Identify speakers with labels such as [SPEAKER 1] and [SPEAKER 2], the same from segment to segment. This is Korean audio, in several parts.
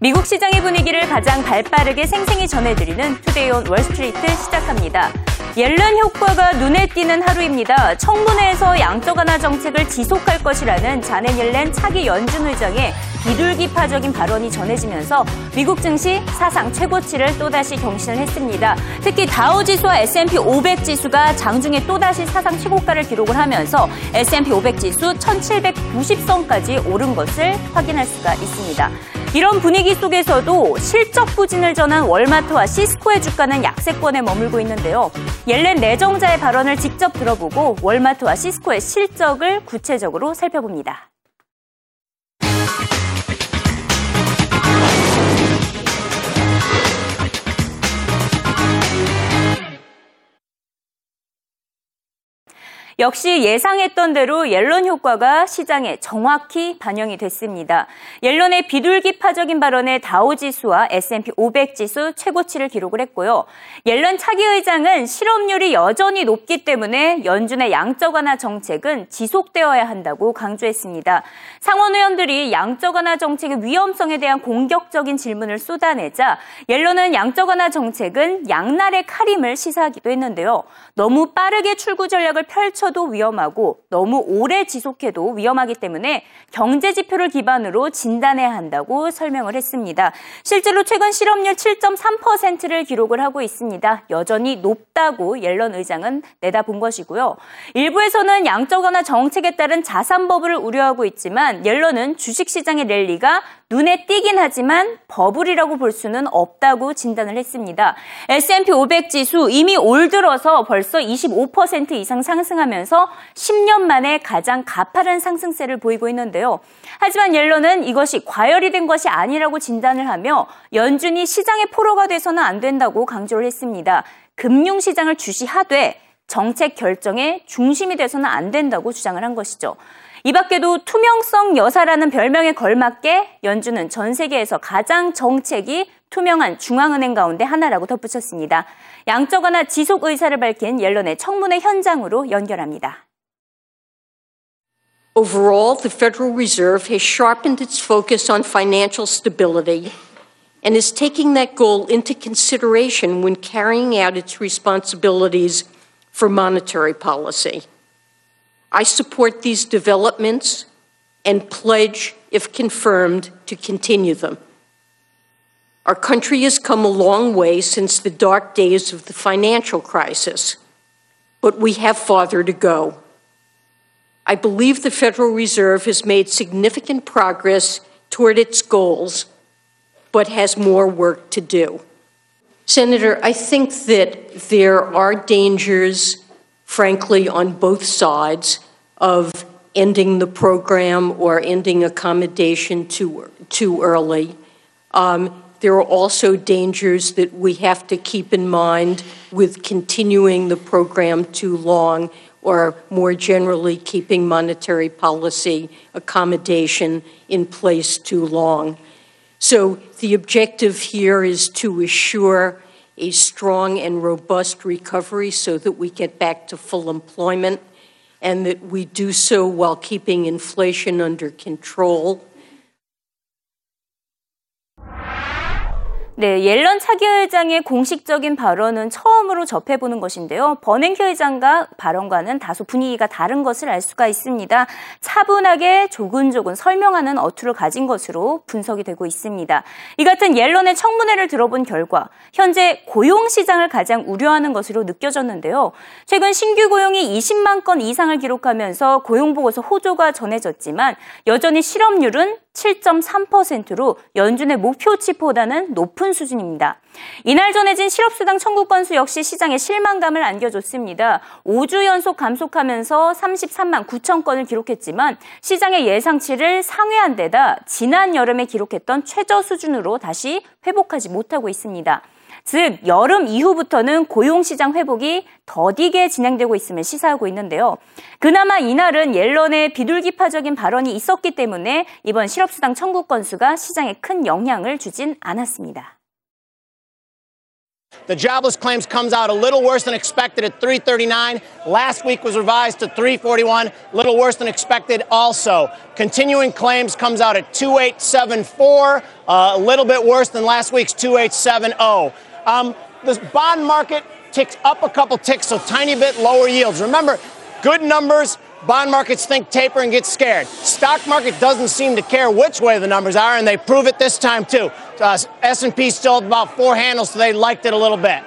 [SPEAKER 1] 미국 시장의 분위기를 가장 발빠르게 생생히 전해드리는 Today on Wall Street 시작합니다. 옐런 효과가 눈에 띄는 하루입니다. 청문회에서 양적 완화 정책을 지속할 것이라는 자넷 옐런 차기 연준 의장의 비둘기파적인 발언이 전해지면서 미국 증시 사상 최고치를 또다시 경신을 했습니다. 특히 다우 지수와 S&P 500 지수가 장중에 또다시 사상 최고가를 기록을 하면서 S&P 500 지수 1790선까지 오른 것을 확인할 수가 있습니다. 이런 분위기 속에서도 실적 부진을 전한 월마트와 시스코의 주가는 약세권에 머물고 있는데요. 옐렌 내정자의 발언을 직접 들어보고 월마트와 시스코의 실적을 구체적으로 살펴봅니다. 역시 예상했던 대로 옐런 효과가 시장에 정확히 반영이 됐습니다. 옐런의 비둘기파적인 발언에 다우지수와 S&P 500 지수 최고치를 기록을 했고요. 옐런 차기 의장은 실업률이 여전히 높기 때문에 연준의 양적 완화 정책은 지속되어야 한다고 강조했습니다. 상원 의원들이 양적 완화 정책의 위험성에 대한 공격적인 질문을 쏟아내자 옐런은 양적 완화 정책은 양날의 칼임을 시사하기도 했는데요. 너무 빠르게 출구 전략을 펼쳐 멈춰도 위험하고 너무 오래 지속해도 위험하기 때문에 경제 지표를 기반으로 진단해야 한다고 설명을 했습니다. 실제로 최근 실업률 7.3%를 기록을 하고 있습니다. 여전히 높다고 옐런 의장은 내다본 것이고요. 일부에서는 양적 완화 정책에 따른 자산 버블을 우려하고 있지만 옐런은 주식 시장의 랠리가 눈에 띄긴 하지만 버블이라고 볼 수는 없다고 진단을 했습니다. S&P 500 지수 이미 올 들어서 벌써 25% 이상 상승하면서 10년 만에 가장 가파른 상승세를 보이고 있는데요. 하지만 옐런은 이것이 과열이 된 것이 아니라고 진단을 하며 연준이 시장의 포로가 돼서는 안 된다고 강조를 했습니다. 금융시장을 주시하되 정책 결정의 중심이 돼서는 안 된다고 주장을 한 것이죠. 이 밖에도 투명성 여사라는 별명에 걸맞게 연준은 전 세계에서 가장 정책이 투명한 중앙은행 가운데 하나라고 덧붙였습니다. 양적 완화 지속 의사를 밝힌 옐런의 청문회 현장으로 연결합니다.
[SPEAKER 2] Overall, the Federal Reserve has sharpened its focus on financial stability and is taking that goal into consideration when carrying out its responsibilities for monetary policy. I support these developments and pledge, if confirmed, to continue them. Our country has come a long way since the dark days of the financial crisis, but we have farther to go. I believe the Federal Reserve has made significant progress toward its goals, but has more work to do. Senator, I think that there are dangers frankly, on both sides of ending the program or ending accommodation too, too early. Um, there are also dangers that we have to keep in mind with continuing the program too long or more generally keeping monetary policy accommodation in place too long. So the objective here is to assure a strong and robust recovery so that we get back to full employment and that we do so while keeping inflation under control
[SPEAKER 1] 네, 옐런 차기 의장의 공식적인 발언은 처음으로 접해보는 것인데요. 버냉키 의장과 발언과는 다소 분위기가 다른 것을 알 수가 있습니다. 차분하게 조근조근 설명하는 어투를 가진 것으로 분석이 되고 있습니다. 이 같은 옐런의 청문회를 들어본 결과 현재 고용 시장을 가장 우려하는 것으로 느껴졌는데요. 최근 신규 고용이 20만 건 이상을 기록하면서 고용 보고서 호조가 전해졌지만 여전히 실업률은 7.3%로 연준의 목표치보다는 높은 수준입니다. 이날 전해진 실업수당 청구 건수 역시 시장에 실망감을 안겨줬습니다. 5주 연속 감속하면서 33만 9천 건을 기록했지만 시장의 예상치를 상회한 데다 지난 여름에 기록했던 최저 수준으로 다시 회복하지 못하고 있습니다. 즉 여름 이후부터는 고용시장 회복이 더디게 진행되고 있음을 시사하고 있는데요. 그나마 이날은 옐런의 비둘기파적인 발언이 있었기 때문에 이번 실업수당 청구 건수가 시장에 큰 영향을 주진 않았습니다.
[SPEAKER 3] The jobless claims comes out a little worse than expected at 339. Last week was revised to 341, a little worse than expected also. Continuing claims comes out at 2874, uh, a little bit worse than last week's 2870. Um, the bond market ticks up a couple ticks, so tiny bit lower yields. Remember, good numbers Bond markets think taper and get scared. Stock market doesn't seem to care which way the numbers are, and they prove it this time too. Uh, S&P still about four handles, so they liked it a little bit.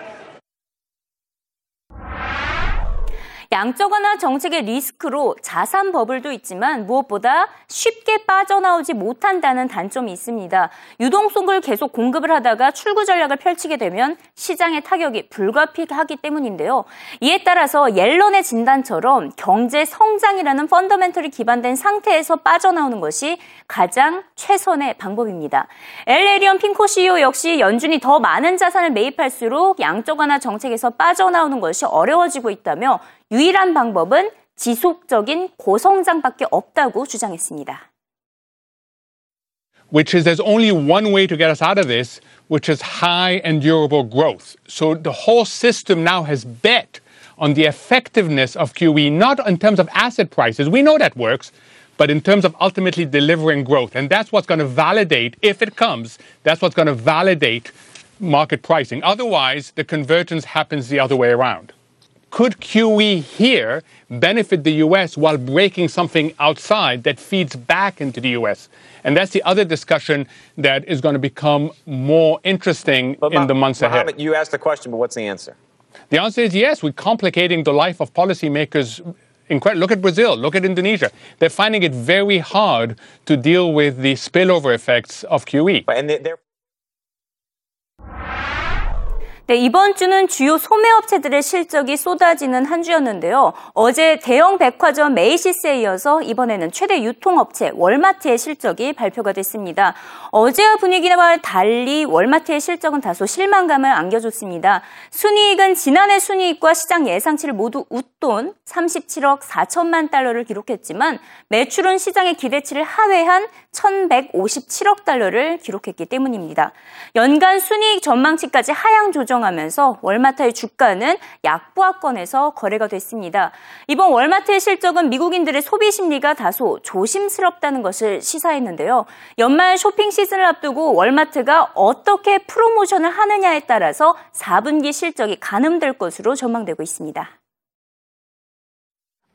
[SPEAKER 1] 양적 완화 정책의 리스크로 자산 버블도 있지만 무엇보다 쉽게 빠져나오지 못한다는 단점이 있습니다. 유동성을 계속 공급을 하다가 출구 전략을 펼치게 되면 시장의 타격이 불가피하기 때문인데요. 이에 따라서 옐런의 진단처럼 경제 성장이라는 펀더멘털이 기반된 상태에서 빠져나오는 것이 가장 최선의 방법입니다. 엘레리언 핑코 CEO 역시 연준이 더 많은 자산을 매입할수록 양적 완화 정책에서 빠져나오는 것이 어려워지고 있다며 유일한 방법은 지속적인 고성장밖에 없다고 주장했습니다.
[SPEAKER 4] Which is there's only one way to get us out of this, which is high and durable growth. So the whole system now has bet on the effectiveness of QE, not in terms of asset prices. We know that works, but in terms of ultimately delivering growth. And that's what's going to validate, if it comes, that's what's going to validate market pricing. Otherwise, the convergence happens the other way around. Could QE here benefit the US while breaking something outside that feeds back into the US? And that's the other discussion that is going to become more interesting but in the months
[SPEAKER 5] Mohammed,
[SPEAKER 4] ahead.
[SPEAKER 5] You asked the question, but what's the answer?
[SPEAKER 4] The answer is yes. We're complicating the life of policymakers. Incredible. Look at Brazil. Look at Indonesia. They're finding it very hard to deal with the spillover effects of QE.
[SPEAKER 5] And they're
[SPEAKER 1] 네, 이번 주는 주요 소매업체들의 실적이 쏟아지는 한 주였는데요. 어제 대형 백화점 메이시스에 이어서 이번에는 최대 유통업체 월마트의 실적이 발표가 됐습니다. 어제와 분위기와 달리 월마트의 실적은 다소 실망감을 안겨줬습니다. 순이익은 지난해 순이익과 시장 예상치를 모두 웃돈 37억 4천만 달러를 기록했지만 매출은 시장의 기대치를 하회한 1,157억 달러를 기록했기 때문입니다. 연간 순이익 전망치까지 하향 조정 하면서 월마트의 주가는 약보합권에서 거래가 됐습니다. 이번 월마트의 실적은 미국인들의 소비 심리가 다소 조심스럽다는 것을 시사했는데요. 연말 쇼핑 시즌을 앞두고 월마트가 어떻게 프로모션을 하느냐에 따라서 4분기 실적이 가늠될 것으로 전망되고 있습니다.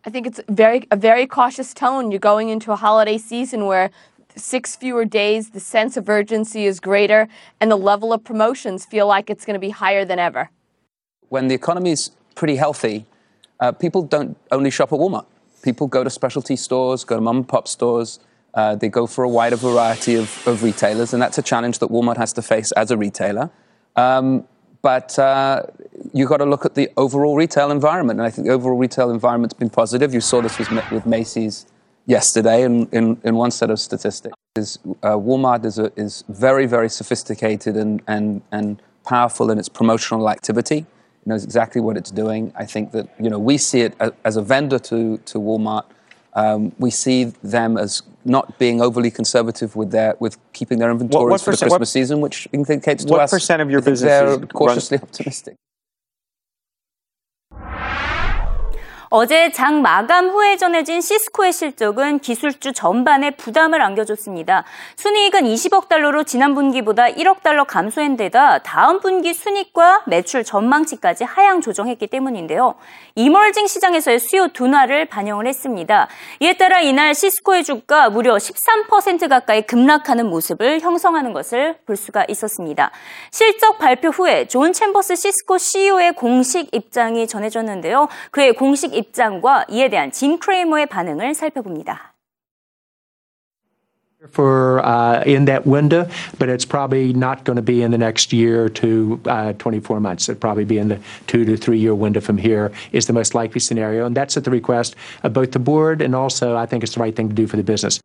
[SPEAKER 6] I think it's very a very cautious tone. You're going into a holiday season where six fewer days, the sense of urgency is greater, and the level of promotions feel like it's going to be higher than ever.
[SPEAKER 7] When the economy is pretty healthy, uh, people don't only shop at Walmart. People go to specialty stores, go to mom and pop stores. Uh, they go for a wider variety of, of, retailers, and that's a challenge that Walmart has to face as a retailer. Um, but uh, you've got to look at the overall retail environment, and I think the overall retail environment's been positive. You saw this with, with Macy's yesterday in, in, in one set of statistics. Is, uh, Walmart is, a, is very, very sophisticated and, and, and powerful in its promotional activity. It knows exactly what it's doing. I think that you know we see it as a vendor to, to Walmart. Um, we see them as not being overly conservative with their with keeping their inventories what, what for the Christmas what, season, which indicates to
[SPEAKER 5] what
[SPEAKER 7] us
[SPEAKER 5] what percent of your business
[SPEAKER 7] they're cautiously optimistic.
[SPEAKER 1] 어제 장 마감 후에 전해진 시스코의 실적은 기술주 전반에 부담을 안겨줬습니다. 순이익은 20억 달러로 지난 분기보다 1억 달러 감소한 데다 다음 분기 순이익과 매출 전망치까지 하향 조정했기 때문인데요. emerging 시장에서의 수요 둔화를 반영을 했습니다. 이에 따라 이날 시스코의 주가 무려 13% 가까이 급락하는 모습을 형성하는 것을 볼 수가 있었습니다. 실적 발표 후에 존 챔버스 시스코 CEO의 공식 입장이 전해졌는데요. 그의 공식 입장과 이에 대한 짐 크레이머의 반응을 살펴봅니다.
[SPEAKER 8] for uh, in that window, but it's probably not going to be in the next year to uh, 24 months. It'll probably be in the two to three year window from here is the most likely scenario, and that's at the request of both the board and also I think it's the right thing to do for the business.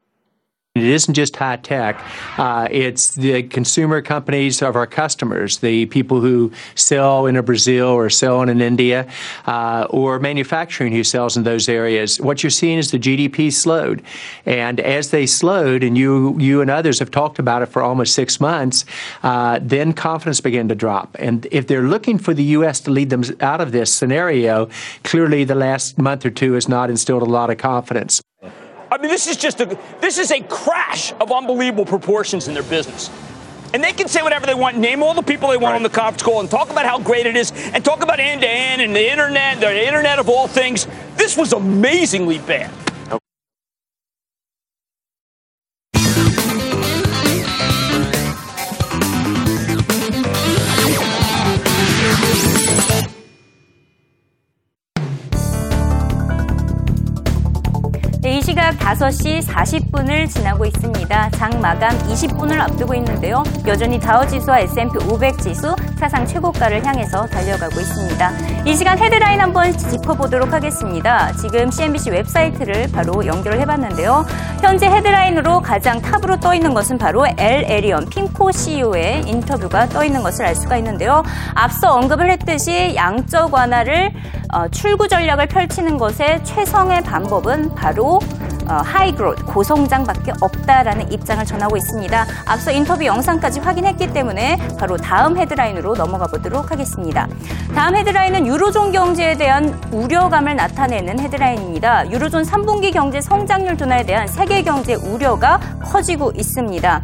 [SPEAKER 8] It isn't just high tech, uh, it's the consumer companies of our customers, the people who sell in a Brazil or sell in an India, uh, or manufacturing who sells in those areas. What you're seeing is the GDP slowed. And as they slowed, and you, you and others have talked about it for almost six months, uh, then confidence began to drop. And if they're looking for the U.S. to lead them out of this scenario, clearly the last month or two has not instilled a lot of confidence.
[SPEAKER 5] I mean, this is just a this is a crash of unbelievable proportions in their business. And they can say whatever they want, name all the people they want right. on the conference call, and talk about how great it is, and talk about end to end and the internet, the internet of all things. This was amazingly bad.
[SPEAKER 1] 시각 5시 40분을 지나고 있습니다. 장 마감 20분을 앞두고 있는데요. 여전히 다우지수와 S&P 500 지수 사상 최고가를 향해서 달려가고 있습니다. 이 시간 헤드라인 한번 짚어보도록 하겠습니다. 지금 CNBC 웹사이트를 바로 연결을 해봤는데요. 현재 헤드라인으로 가장 top으로 떠 있는 것은 바로 엘 에리언 핌코 CEO의 인터뷰가 떠 있는 것을 알 수가 있는데요. 앞서 언급을 했듯이 양적 완화를 어, 출구 전략을 펼치는 것의 최선의 방법은 바로 어, high growth, 고성장밖에 없다라는 입장을 전하고 있습니다. 앞서 인터뷰 영상까지 확인했기 때문에 바로 다음 헤드라인으로 넘어가 보도록 하겠습니다. 다음 헤드라인은 유로존 경제에 대한 우려감을 나타내는 헤드라인입니다. 유로존 3분기 경제 성장률 둔화에 대한 세계 경제 우려가 커지고 있습니다.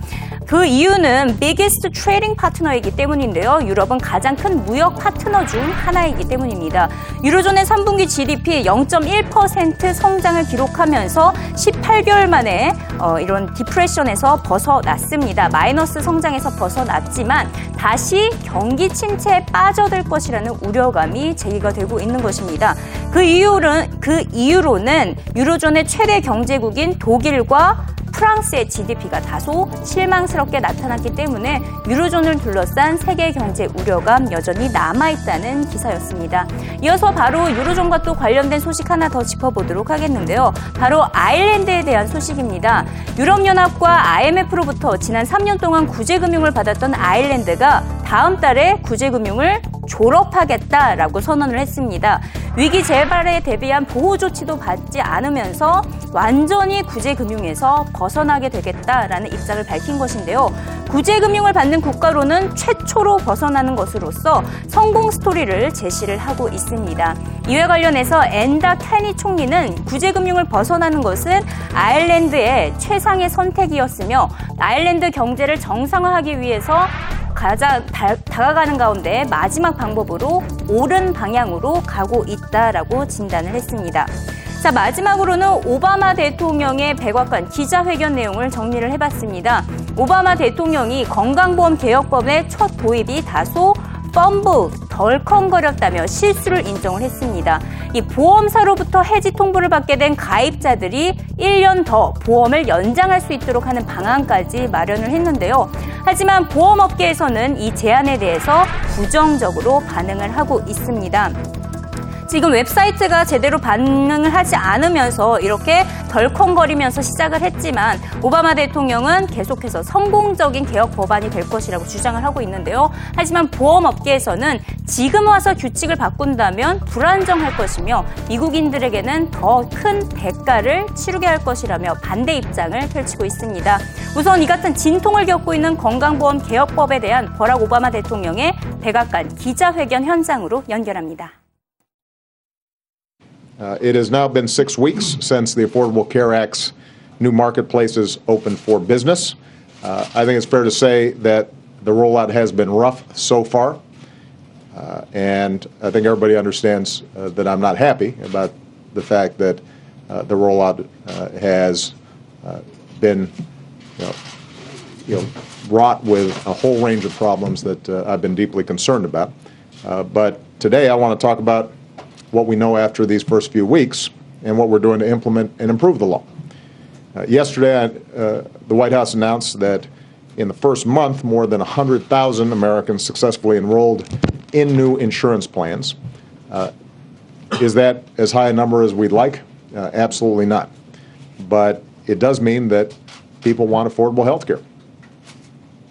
[SPEAKER 1] 그 이유는 biggest trading partner이기 때문인데요. 유럽은 가장 큰 무역 파트너 중 하나이기 때문입니다. 유로존의 3분기 GDP 0.1% 성장을 기록하면서 18개월 만에 어, 이런 디프레션에서 벗어났습니다. 마이너스 성장에서 벗어났지만 다시 경기 침체에 빠져들 것이라는 우려감이 제기가 되고 있는 것입니다. 그 이유는 그 이유로는 유로존의 최대 경제국인 독일과 프랑스의 GDP가 다소 실망스럽게 나타났기 때문에 유로존을 둘러싼 세계 경제 우려감 여전히 남아있다는 기사였습니다. 이어서 바로 유로존과 또 관련된 소식 하나 더 짚어보도록 하겠는데요. 바로 아일랜드에 대한 소식입니다. 유럽연합과 IMF로부터 지난 3년 동안 구제금융을 받았던 아일랜드가 다음 달에 구제금융을 졸업하겠다라고 선언을 했습니다. 위기 재발에 대비한 보호 조치도 받지 않으면서 완전히 구제금융에서 벗어나게 되겠다라는 입장을 밝힌 것인데요. 구제금융을 받는 국가로는 최초로 벗어나는 것으로서 성공 스토리를 제시를 하고 있습니다. 이와 관련해서 엔다 캐니 총리는 구제금융을 벗어나는 것은 아일랜드의 최상의 선택이었으며 아일랜드 경제를 정상화하기 위해서 가장 다, 가가는 가운데 마지막 방법으로 옳은 방향으로 가고 있다라고 진단을 했습니다. 자, 마지막으로는 오바마 대통령의 백악관 기자회견 내용을 정리를 해봤습니다. 오바마 대통령이 건강보험 개혁법의 첫 도입이 다소 펌블, 덜컹거렸다며 실수를 인정을 했습니다. 이 보험사로부터 해지 통보를 받게 된 가입자들이 1년 더 보험을 연장할 수 있도록 하는 방안까지 마련을 했는데요. 하지만 보험업계에서는 이 제안에 대해서 부정적으로 반응을 하고 있습니다. 지금 웹사이트가 제대로 반응을 하지 않으면서 이렇게 덜컹거리면서 시작을 했지만 오바마 대통령은 계속해서 성공적인 개혁 법안이 될 것이라고 주장을 하고 있는데요. 하지만 보험업계에서는 지금 와서 규칙을 바꾼다면 불안정할 것이며 미국인들에게는 더 큰 대가를 치르게 할 것이라며 반대 입장을 펼치고 있습니다. 우선 이 같은 진통을 겪고 있는 건강보험 개혁법에 대한 버락 오바마 대통령의 백악관 기자회견 현장으로 연결합니다.
[SPEAKER 9] Uh, it has now been six weeks since the Affordable Care Act's new marketplaces opened for business. Uh, I think it's fair to say that the rollout has been rough so far. Uh, and I think everybody understands uh, that I'm not happy about the fact that uh, the rollout uh, has been you know, you know, wrought with a whole range of problems that I've been deeply concerned about. but today I want to talk about what we know after these first few weeks and what we're doing to implement and improve the law. Uh, yesterday, uh, the White House announced that in the first month, more than 100,000 Americans successfully enrolled in new insurance plans. Uh, is that as high a number as we'd like? Uh, absolutely not. But it does mean that people want affordable health care.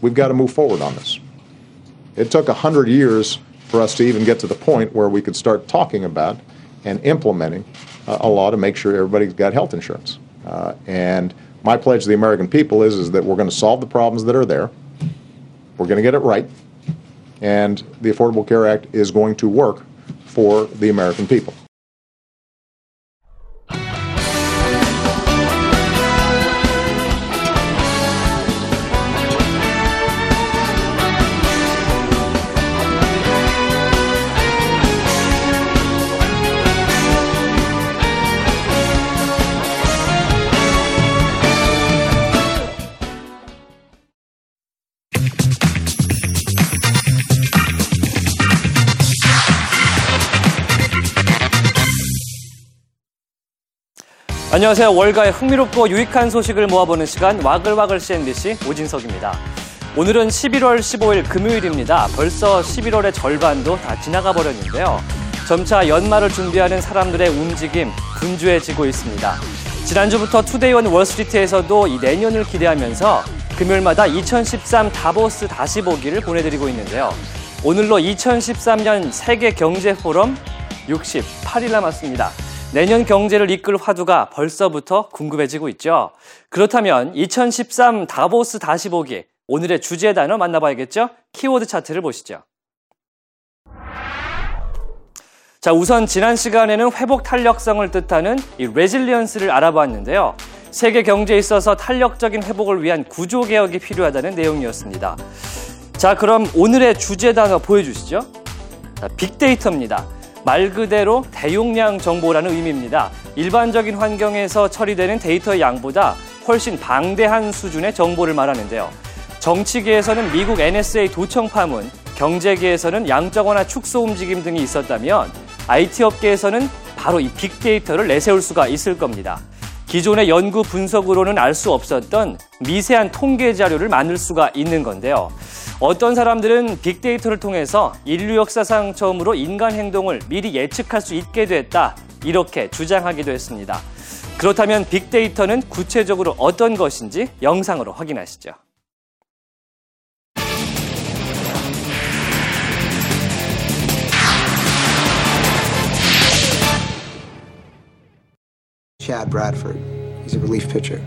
[SPEAKER 9] We've got to move forward on this. It took 100 years for us to even get to the point where we could start talking about and implementing uh, a law to make sure everybody's got health insurance. Uh, and my pledge to the American people is, is that we're going to solve the problems that are there. We're going to get it right. And the Affordable Care Act is going to work for the American people.
[SPEAKER 10] 안녕하세요. 월가의 흥미롭고 유익한 소식을 모아보는 시간 와글와글 CNBC 오진석입니다. 오늘은 11월 15일 금요일입니다. 벌써 11월의 절반도 다 지나가 버렸는데요. 점차 연말을 준비하는 사람들의 움직임 분주해지고 있습니다. 지난주부터 투데이원 월스트리트에서도 이 내년을 기대하면서 금요일마다 2013 다보스 다시 보기를 보내드리고 있는데요. 오늘로 2013년 세계 경제 포럼 68일 남았습니다. 내년 경제를 이끌 화두가 벌써부터 궁금해지고 있죠. 그렇다면 2013 다보스 다시 보기 오늘의 주제 단어 만나봐야겠죠? 키워드 차트를 보시죠. 자, 우선 지난 시간에는 회복 탄력성을 뜻하는 이 레질리언스를 알아봤는데요. 세계 경제에 있어서 탄력적인 회복을 위한 구조 개혁이 필요하다는 내용이었습니다. 자, 그럼 오늘의 주제 단어 보여주시죠. 자, 빅데이터입니다. 말 그대로 대용량 정보라는 의미입니다. 일반적인 환경에서 처리되는 데이터의 양보다 훨씬 방대한 수준의 정보를 말하는데요. 정치계에서는 미국 NSA 도청 파문, 경제계에서는 양적 완화 축소 움직임 등이 있었다면 IT 업계에서는 바로 이 빅데이터를 내세울 수가 있을 겁니다. 기존의 연구 분석으로는 알 수 없었던 미세한 통계 자료를 만들 수가 있는 건데요. 어떤 사람들은 빅데이터를 통해서 인류 역사상 처음으로 인간 행동을 미리 예측할 수 있게 됐다. 이렇게 주장하기도 했습니다. 그렇다면 빅데이터는 구체적으로 어떤 것인지 영상으로 확인하시죠.
[SPEAKER 11] Chad Bradford. He's a relief pitcher.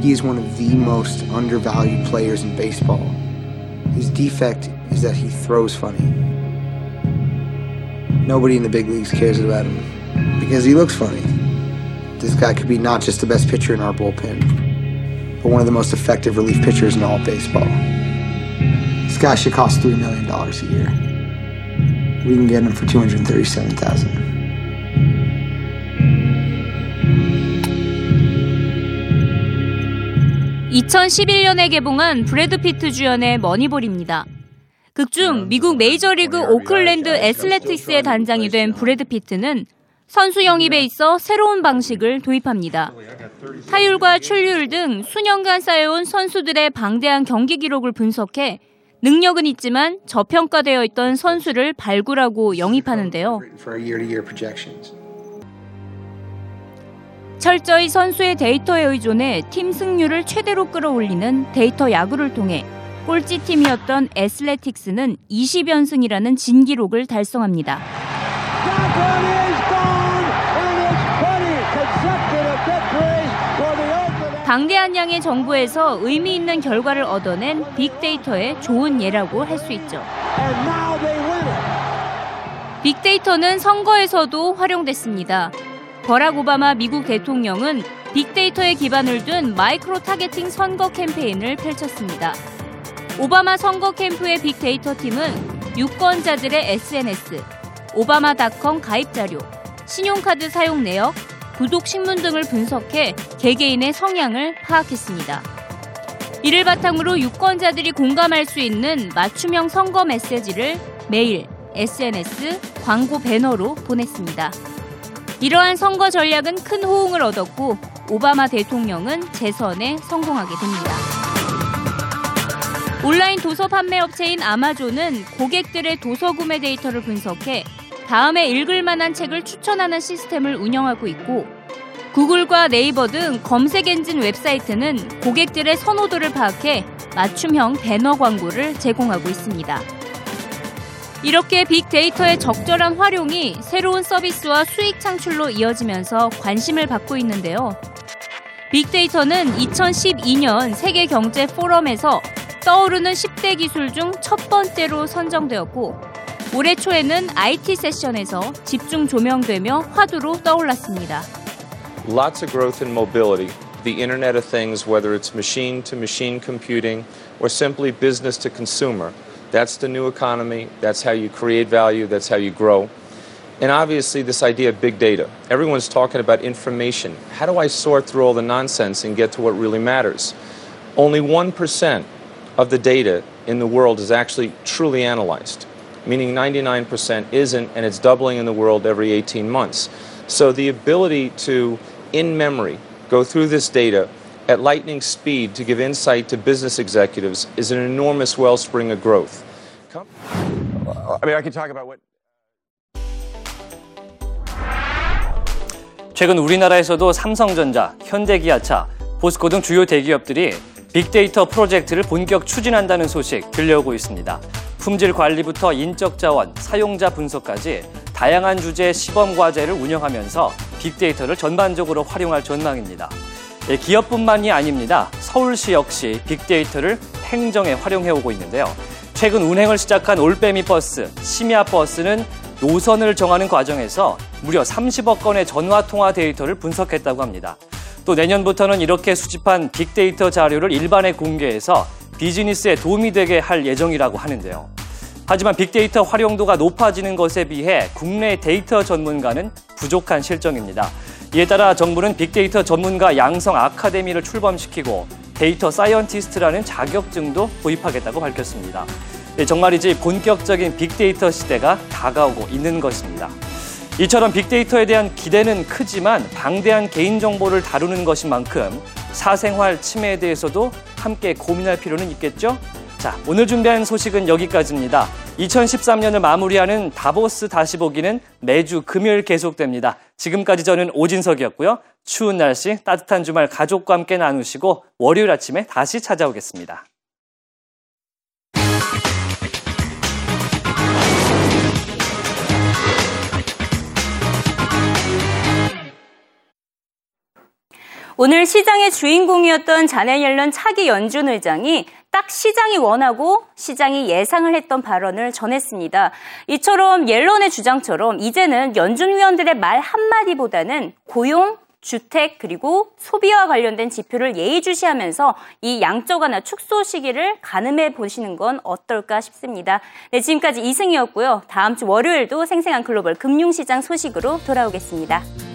[SPEAKER 11] He is one of the most undervalued players in baseball. His defect is that he throws funny. Nobody in the big leagues cares about him because he looks funny. This guy could be not just the best pitcher in our bullpen, but one of the most effective relief pitchers in all baseball. This guy should cost $3 million a year. We can get him for 237000
[SPEAKER 1] 2011년에 개봉한 브래드 피트 주연의 머니볼입니다. 극중 미국 메이저리그 오클랜드 애슬레틱스의 단장이 된 브래드 피트는 선수 영입에 있어 새로운 방식을 도입합니다. 타율과 출루율 등 수년간 쌓여온 선수들의 방대한 경기 기록을 분석해 능력은 있지만 저평가되어 있던 선수를 발굴하고 영입하는데요. 철저히 선수의 데이터에 의존해 팀 승률을 최대로 끌어올리는 데이터 야구를 통해 꼴찌 팀이었던 애슬레틱스는 20연승이라는 진기록을 달성합니다. 방대한 양의 정보에서 의미 있는 결과를 얻어낸 빅데이터의 좋은 예라고 할 수 있죠. 빅데이터는 선거에서도 활용됐습니다. 버락 오바마 미국 대통령은 빅데이터에 기반을 둔 micro targeting 선거 캠페인을 펼쳤습니다. 오바마 선거 캠프의 빅데이터 팀은 유권자들의 SNS, 오바마닷컴 가입 자료, 신용카드 사용 내역, 구독 신문 등을 분석해 개개인의 성향을 파악했습니다. 이를 바탕으로 유권자들이 공감할 수 있는 맞춤형 선거 메시지를 메일, SNS, 광고 배너로 보냈습니다. 이러한 선거 전략은 큰 호응을 얻었고 오바마 대통령은 재선에 성공하게 됩니다. 온라인 도서 판매 업체인 아마존은 고객들의 도서 구매 데이터를 분석해 다음에 읽을 만한 책을 추천하는 시스템을 운영하고 있고 구글과 네이버 등 검색 엔진 웹사이트는 고객들의 선호도를 파악해 맞춤형 배너 광고를 제공하고 있습니다. 이렇게 빅데이터의 적절한 활용이 새로운 서비스와 수익 창출로 이어지면서 관심을 받고 있는데요. 빅데이터는 2012년 세계 경제 포럼에서 떠오르는 10대 기술 중 첫 번째로 선정되었고 올해 초에는 IT 세션에서 집중 조명되며 화두로 떠올랐습니다.
[SPEAKER 12] Lots of growth in mobility. The Internet of Things, whether it's machine to machine computing or simply business to consumer. That's the new economy. That's how you create value. That's how you grow. And obviously, this idea of big data. Everyone's talking about information. How do I sort through all the nonsense and get to what really matters? Only 1% of the data in the world is actually truly analyzed, meaning 99% isn't, and it's doubling in the world every 18 months. So the ability to, in memory, go through this data at lightning speed to give insight to business executives is an enormous wellspring of growth.
[SPEAKER 13] I mean, I could talk about what.
[SPEAKER 10] 최근 우리나라에서도 삼성전자, 현대기아차, 보스코 등 주요 대기업들이 빅데이터 프로젝트를 본격 추진한다는 소식 들려오고 있습니다. 품질 관리부터 인적 자원, 사용자 분석까지 다양한 주제의 시범 과제를 운영하면서 빅데이터를 전반적으로 활용할 전망입니다. 예, 기업뿐만이 아닙니다. 서울시 역시 빅데이터를 행정에 활용해 오고 있는데요. 최근 운행을 시작한 올빼미 버스, 심야 버스는 노선을 정하는 과정에서 무려 30억 건의 전화 통화 데이터를 분석했다고 합니다. 또 내년부터는 이렇게 수집한 빅데이터 자료를 일반에 공개해서 비즈니스에 도움이 되게 할 예정이라고 하는데요. 하지만 빅데이터 활용도가 높아지는 것에 비해 국내 데이터 전문가는 부족한 실정입니다. 이에 따라 정부는 빅데이터 전문가 양성 아카데미를 출범시키고 data scientist라는 자격증도 도입하겠다고 밝혔습니다. 예, 정말이지 본격적인 빅데이터 시대가 다가오고 있는 것입니다. 이처럼 빅데이터에 대한 기대는 크지만 방대한 개인정보를 다루는 것인 만큼 사생활 침해에 대해서도 함께 고민할 필요는 있겠죠? 자, 오늘 준비한 소식은 여기까지입니다. 2013년을 마무리하는 다보스 다시 보기는 매주 금요일 계속됩니다. 지금까지 저는 오진석이었고요. 추운 날씨, 따뜻한 주말 가족과 함께 나누시고 월요일 아침에 다시 찾아오겠습니다.
[SPEAKER 1] 오늘 시장의 주인공이었던 자네 옐런 차기 연준 의장이 딱 시장이 원하고 시장이 예상을 했던 발언을 전했습니다. 이처럼 옐런의 주장처럼 이제는 연준 위원들의 말 한마디보다는 고용, 주택 그리고 소비와 관련된 지표를 예의주시하면서 이 양적 완화 축소 시기를 가늠해 보시는 건 어떨까 싶습니다. 네, 지금까지 이승이었고요. 다음 주 월요일도 생생한 글로벌 금융시장 소식으로 돌아오겠습니다.